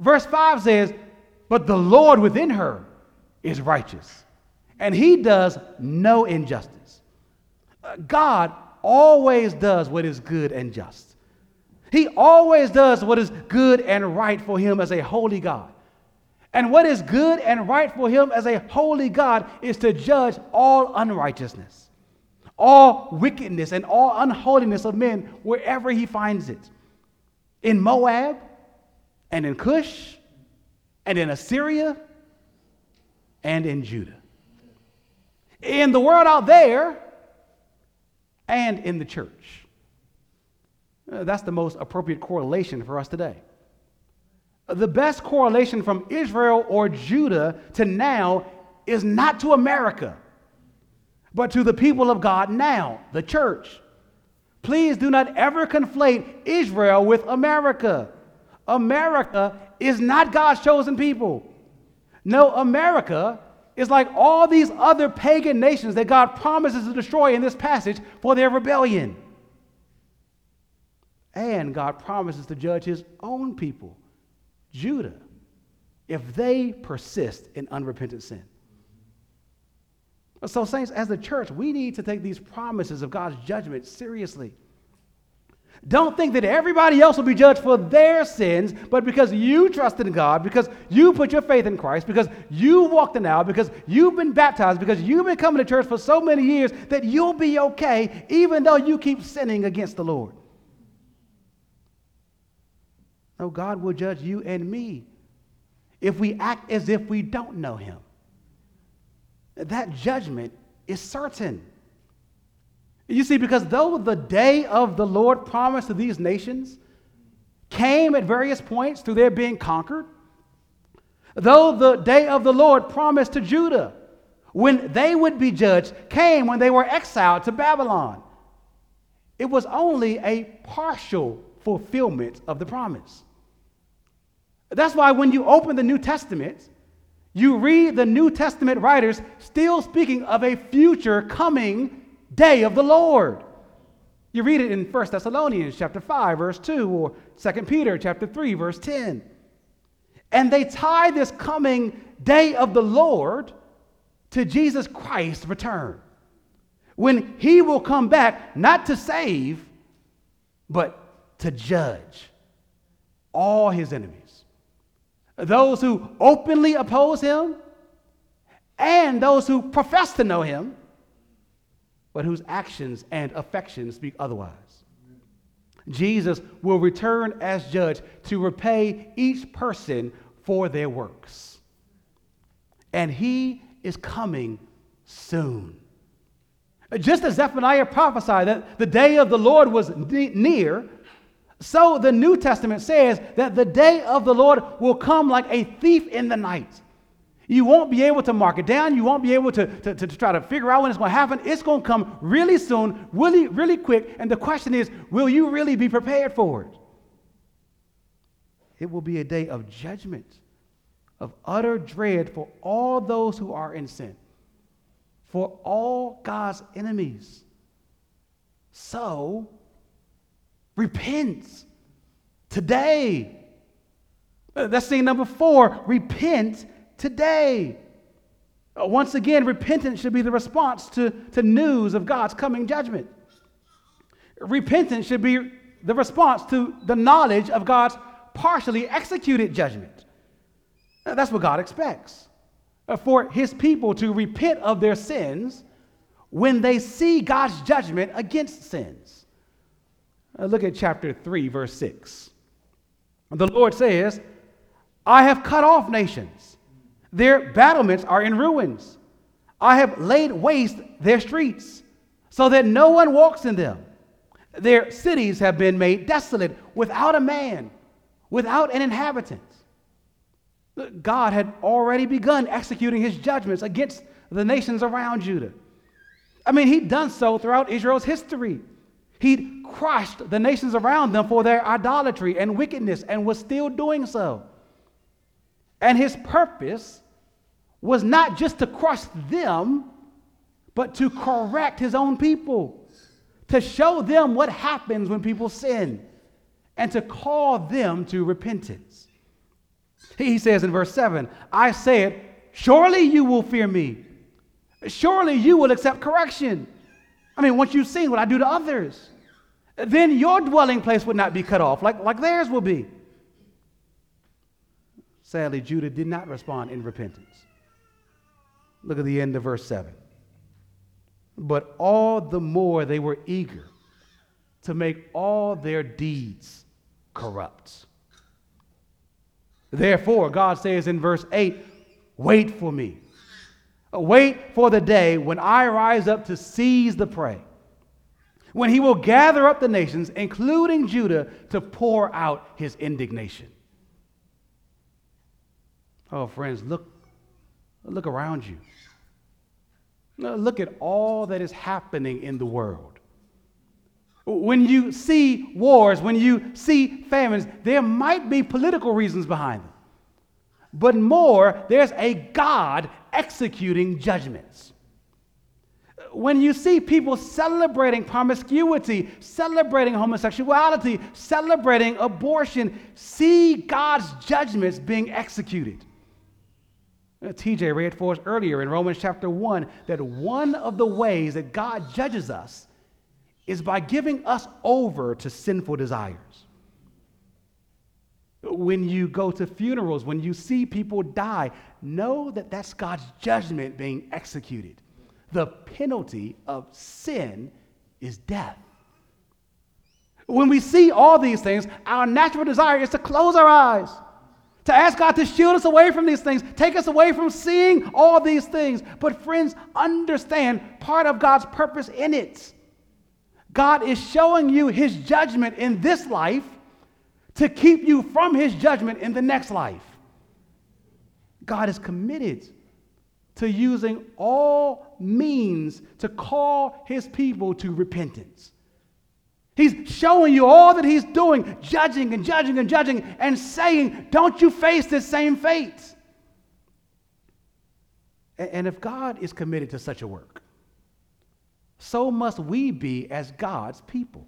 A: verse 5 says, But the Lord within her is righteous, and He does no injustice. Uh, God always does what is good and just. He always does what is good and right for Him as a holy God. And what is good and right for him as a holy God is to judge all unrighteousness, all wickedness, and all unholiness of men wherever he finds it. In Moab, and in Cush, and in Assyria, and in Judah. In the world out there, and in the church. Uh, that's the most appropriate correlation for us today the best correlation from Israel or Judah to now is not to America, but to the people of God now, the church. Please do not ever conflate Israel with America. America is not God's chosen people. No, America is like all these other pagan nations that God promises to destroy in this passage for their rebellion. And God promises to judge his own people Judah if they persist in unrepentant sin. So, saints, as the church, we need to take these promises of God's judgment seriously. Don't think that everybody else will be judged for their sins, but because you trusted in God, because you put your faith in Christ, because you walked in aisle, because you've been baptized, because you've been coming to church for so many years, that you'll be okay even though you keep sinning against the Lord. No, God will judge you and me if we act as if we don't know Him. That judgment is certain. You see, because though the day of the Lord promised to these nations came at various points through their being conquered, though the day of the Lord promised to Judah when they would be judged came when they were exiled to Babylon, it was only a partial fulfillment of the promise. That's why when you open the New Testament, you read the New Testament writers still speaking of a future coming day of the Lord. You read it in 1 Thessalonians chapter 5 verse 2 or 2 Peter chapter 3 verse 10. And they tie this coming day of the Lord to Jesus Christ's return. when he will come back not to save, but to judge all his enemies. Those who openly oppose him and those who profess to know him, but whose actions and affections speak otherwise. Jesus will return as judge to repay each person for their works. And he is coming soon. Just as Zephaniah prophesied that the day of the Lord was near, so the New Testament says that the day of the Lord will come like a thief in the night. You won't be able to mark it down. You won't be able to, to, to try to figure out when it's going to happen. It's going to come really soon, really, really quick. And the question is, will you really be prepared for it? It will be a day of judgment, of utter dread for all those who are in sin, for all God's enemies. So, repent today. That's thing number four repent today. Uh, once again, repentance should be the response to, to news of God's coming judgment. Repentance should be the response to the knowledge of God's partially executed judgment. Uh, that's what God expects uh, for his people to repent of their sins when they see God's judgment against sins. Look at chapter 3, verse 6. The Lord says, I have cut off nations their battlements are in ruins. I have laid waste their streets so that no one walks in them. Their cities have been made desolate without a man, without an inhabitant. God had already begun executing his judgments against the nations around Judah. I mean, he'd done so throughout Israel's history. He'd crushed the nations around them for their idolatry and wickedness and was still doing so. And his purpose was not just to crush them, but to correct his own people, to show them what happens when people sin, and to call them to repentance. He says in verse 7 I said, Surely you will fear me. Surely you will accept correction. I mean, once you've seen what I do to others, then your dwelling place would not be cut off like, like theirs will be. Sadly, Judah did not respond in repentance. Look at the end of verse 7. But all the more they were eager to make all their deeds corrupt. Therefore, God says in verse 8, Wait for me. Wait for the day when I rise up to seize the prey, when he will gather up the nations, including Judah, to pour out his indignation. Oh, friends, look, look around you. Look at all that is happening in the world. When you see wars, when you see famines, there might be political reasons behind them. But more, there's a God executing judgments. When you see people celebrating promiscuity, celebrating homosexuality, celebrating abortion, see God's judgments being executed. Uh, TJ read for us earlier in Romans chapter 1 that one of the ways that God judges us is by giving us over to sinful desires. When you go to funerals, when you see people die, know that that's God's judgment being executed. The penalty of sin is death. When we see all these things, our natural desire is to close our eyes to ask God to shield us away from these things, take us away from seeing all these things. But, friends, understand part of God's purpose in it. God is showing you his judgment in this life to keep you from his judgment in the next life. God is committed to using all means to call his people to repentance. He's showing you all that he's doing, judging and judging and judging, and saying, Don't you face this same fate. And if God is committed to such a work, so must we be as God's people.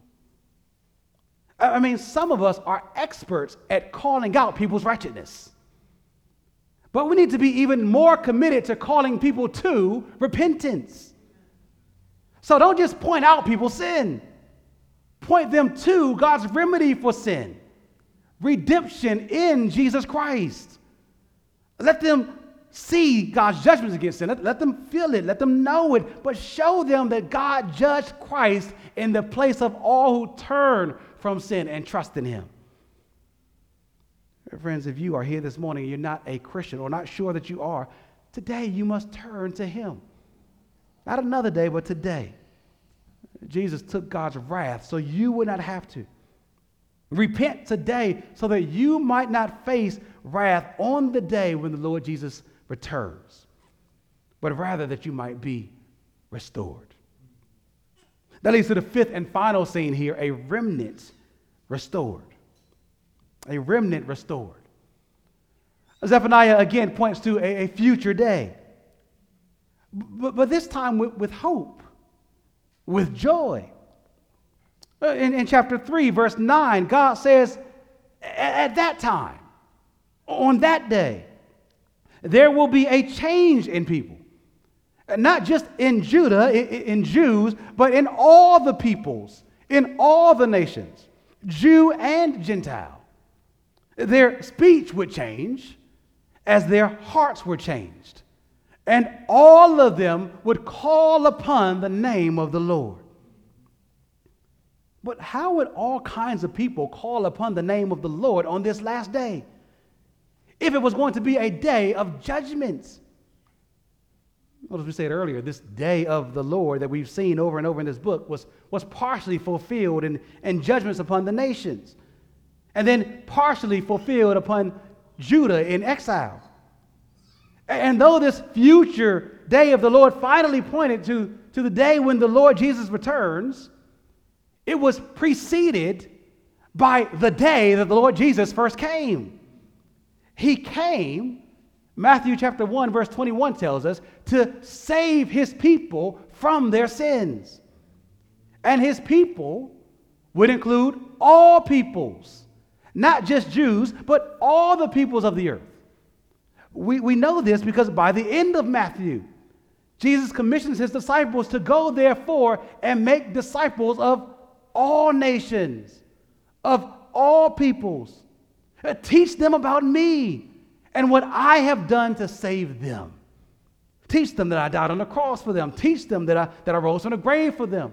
A: I mean, some of us are experts at calling out people's wretchedness. But we need to be even more committed to calling people to repentance. So don't just point out people's sin, point them to God's remedy for sin redemption in Jesus Christ. Let them see God's judgments against sin. Let, let, them feel it. Let them know it. But show them that God judged Christ in the place of all who turn from sin and trust in Him. Friends, if you are here this morning and you're not a Christian or not sure that you are, today you must turn to Him. Not another day, but today. Jesus took God's wrath so you would not have to. Repent today so that you might not face wrath on the day when the Lord Jesus returns, but rather that you might be restored. That leads to the fifth and final scene here a remnant restored. A remnant restored. Zephaniah again points to a, a future day, but, but this time with, with hope, with joy. Uh, in, in chapter 3, verse 9, God says, At that time, on that day, there will be a change in people. Not just in Judah, in, Jews, but in all the peoples, in all the nations, Jew and Gentile. Their speech would change as their hearts were changed. And all of them would call upon the name of the Lord. But how would all kinds of people call upon the name of the Lord on this last day? If it was going to be a day of judgments. Well, as we said earlier, this day of the Lord that we've seen over and over in this book was, was partially fulfilled in, in judgments upon the nations, and then partially fulfilled upon Judah in exile. And though this future day of the Lord finally pointed to, to the day when the Lord Jesus returns, it was preceded by the day that the Lord Jesus first came. He came, Matthew chapter 1, verse 21 tells us, to save his people from their sins. And his people would include all peoples, not just Jews, but all the peoples of the earth. We, we know this because by the end of Matthew, Jesus commissions his disciples to go, therefore, and make disciples of all nations, of all peoples. Teach them about me and what I have done to save them. Teach them that I died on the cross for them. Teach them that I, that I rose from the grave for them.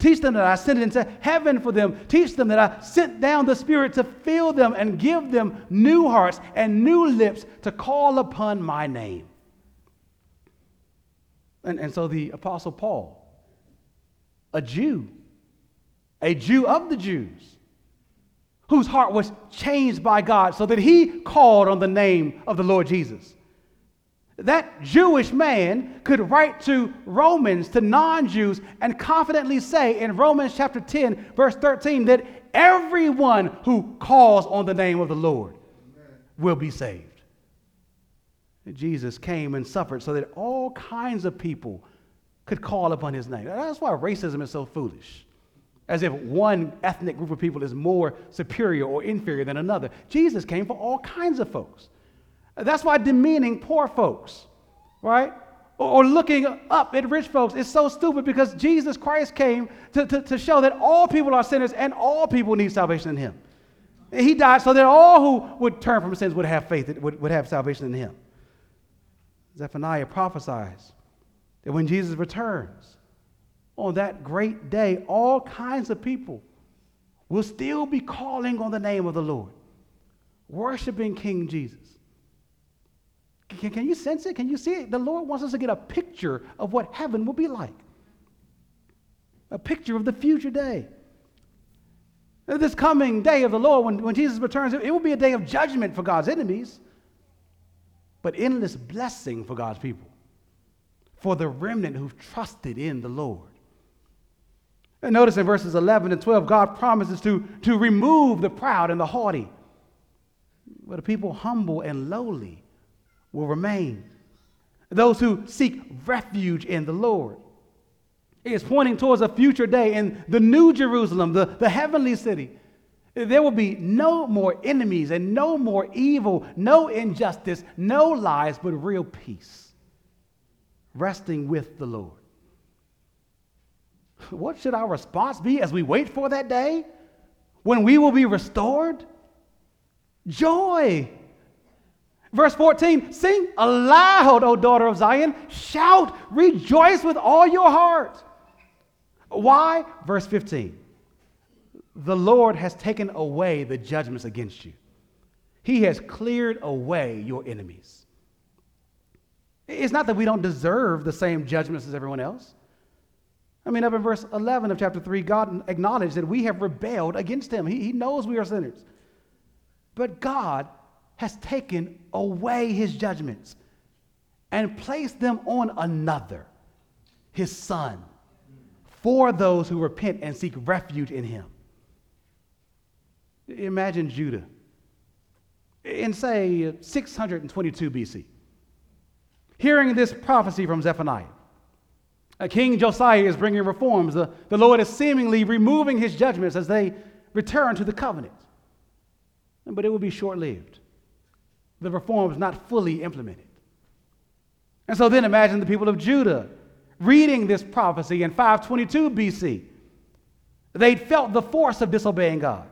A: Teach them that I sent it into heaven for them. Teach them that I sent down the Spirit to fill them and give them new hearts and new lips to call upon my name. And, and so the Apostle Paul, a Jew, a Jew of the Jews, whose heart was changed by God so that he called on the name of the Lord Jesus. That Jewish man could write to Romans, to non Jews, and confidently say in Romans chapter 10, verse 13, that everyone who calls on the name of the Lord will be saved. Jesus came and suffered so that all kinds of people could call upon his name. That's why racism is so foolish as if one ethnic group of people is more superior or inferior than another. Jesus came for all kinds of folks. That's why demeaning poor folks, right? Or, looking up at rich folks is so stupid because Jesus Christ came to, to, to show that all people are sinners and all people need salvation in Him. He died so that all who would turn from sins would have faith, would, would have salvation in Him. Zephaniah prophesies that when Jesus returns, on that great day, all kinds of people will still be calling on the name of the Lord, worshiping King Jesus. Can, can, you sense it? Can you see it? The Lord wants us to get a picture of what heaven will be like, a picture of the future day. This coming day of the Lord, when, when Jesus returns, it will be a day of judgment for God's enemies, but endless blessing for God's people, for the remnant who've trusted in the Lord. And notice in verses 11 and 12, God promises to, to remove the proud and the haughty. But the people humble and lowly will remain. Those who seek refuge in the Lord. It is pointing towards a future day in the new Jerusalem, the, the heavenly city. There will be no more enemies and no more evil, no injustice, no lies, but real peace, resting with the Lord. What should our response be as we wait for that day when we will be restored? Joy. Verse 14 Sing aloud, O daughter of Zion. Shout, rejoice with all your heart. Why? Verse 15 The Lord has taken away the judgments against you, He has cleared away your enemies. It's not that we don't deserve the same judgments as everyone else. I mean, up in verse 11 of chapter 3, God acknowledged that we have rebelled against Him. He, he knows we are sinners. But God has taken away His judgments and placed them on another, His Son, for those who repent and seek refuge in Him. Imagine Judah in, say, 622 BC, hearing this prophecy from Zephaniah King Josiah is bringing reforms. The, the Lord is seemingly removing his judgments as they return to the covenant. But it will be short lived. The reforms not fully implemented. And so then imagine the people of Judah reading this prophecy in 522 BC. They'd felt the force of disobeying God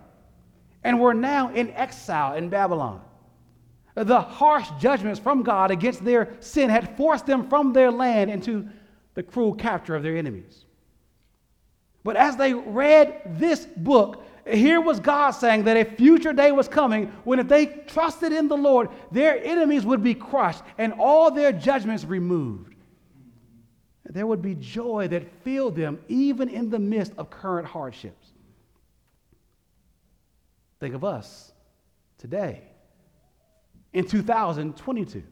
A: and were now in exile in Babylon. The harsh judgments from God against their sin had forced them from their land into the cruel capture of their enemies. But as they read this book, here was God saying that a future day was coming when, if they trusted in the Lord, their enemies would be crushed and all their judgments removed. There would be joy that filled them even in the midst of current hardships. Think of us today, in 2022,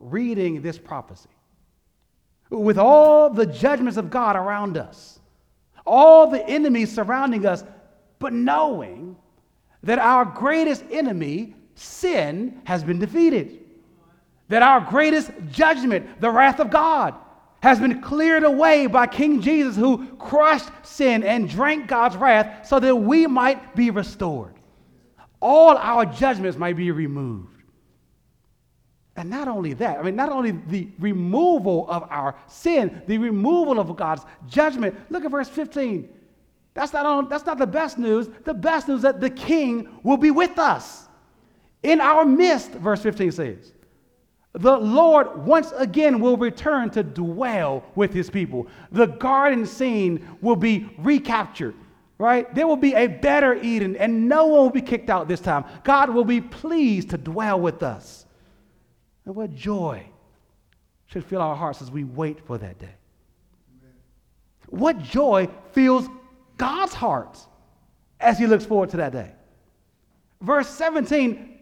A: reading this prophecy with all the judgments of God around us, all the enemies surrounding us, but knowing that our greatest enemy, sin, has been defeated. That our greatest judgment, the wrath of God, has been cleared away by King Jesus, who crushed sin and drank God's wrath so that we might be restored. All our judgments might be removed. And not only that, I mean, not only the removal of our sin, the removal of God's judgment. Look at verse 15. That's not, that's not the best news. The best news is that the king will be with us in our midst, verse 15 says. The Lord once again will return to dwell with his people. The garden scene will be recaptured, right? There will be a better Eden, and no one will be kicked out this time. God will be pleased to dwell with us. And what joy should fill our hearts as we wait for that day. What joy fills God's heart as he looks forward to that day. Verse 17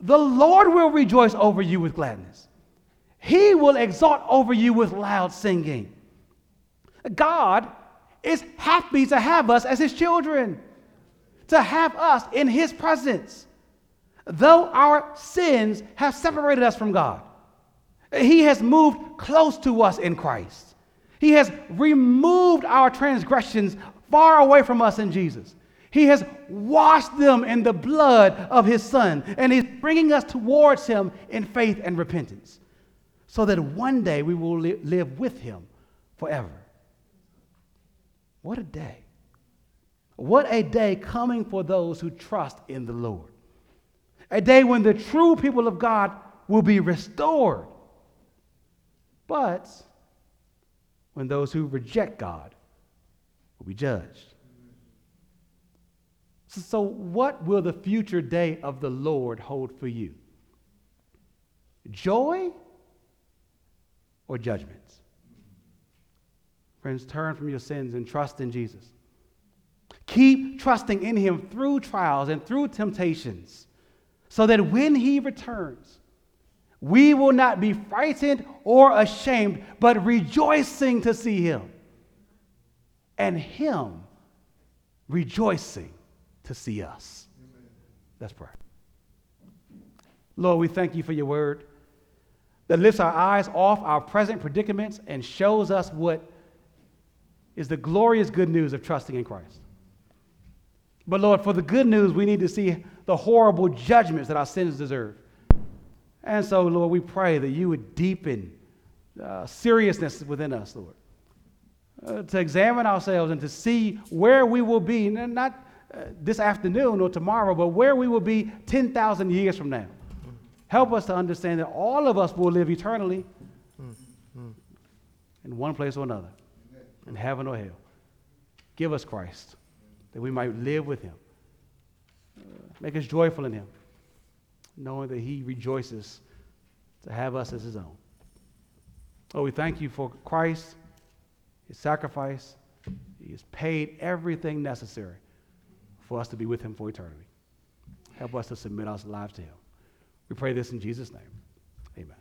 A: the Lord will rejoice over you with gladness, he will exalt over you with loud singing. God is happy to have us as his children, to have us in his presence though our sins have separated us from God, He has moved close to us in Christ. He has removed our transgressions far away from us in Jesus. He has washed them in the blood of His Son, and He's bringing us towards Him in faith and repentance, so that one day we will li- live with Him forever. What a day! What a day coming for those who trust in the Lord a day when the true people of God will be restored. But when those who reject God will be judged. So, what will the future day of the Lord hold for you? Joy or judgments? Friends, turn from your sins and trust in Jesus. Keep trusting in Him through trials and through temptations so that when he returns, we will not be frightened or ashamed, but rejoicing to see him, and him rejoicing to see us. Amen. Let's pray. Lord, we thank you for your word that lifts our eyes off our present predicaments and shows us what is the glorious good news of trusting in Christ. But Lord, for the good news, we need to see the horrible judgments that our sins deserve. And so, Lord, we pray that you would deepen uh, seriousness within us, Lord. Uh, to examine ourselves and to see where we will be, not uh, this afternoon or tomorrow, but where we will be 10,000 years from now. Help us to understand that all of us will live eternally in one place or another, in heaven or hell. Give us Christ, that we might live with him. Make us joyful in him, knowing that he rejoices to have us as his own. Oh, we thank you for Christ, his sacrifice. He has paid everything necessary for us to be with him for eternity. Help us to submit our lives to him. We pray this in Jesus' name. Amen.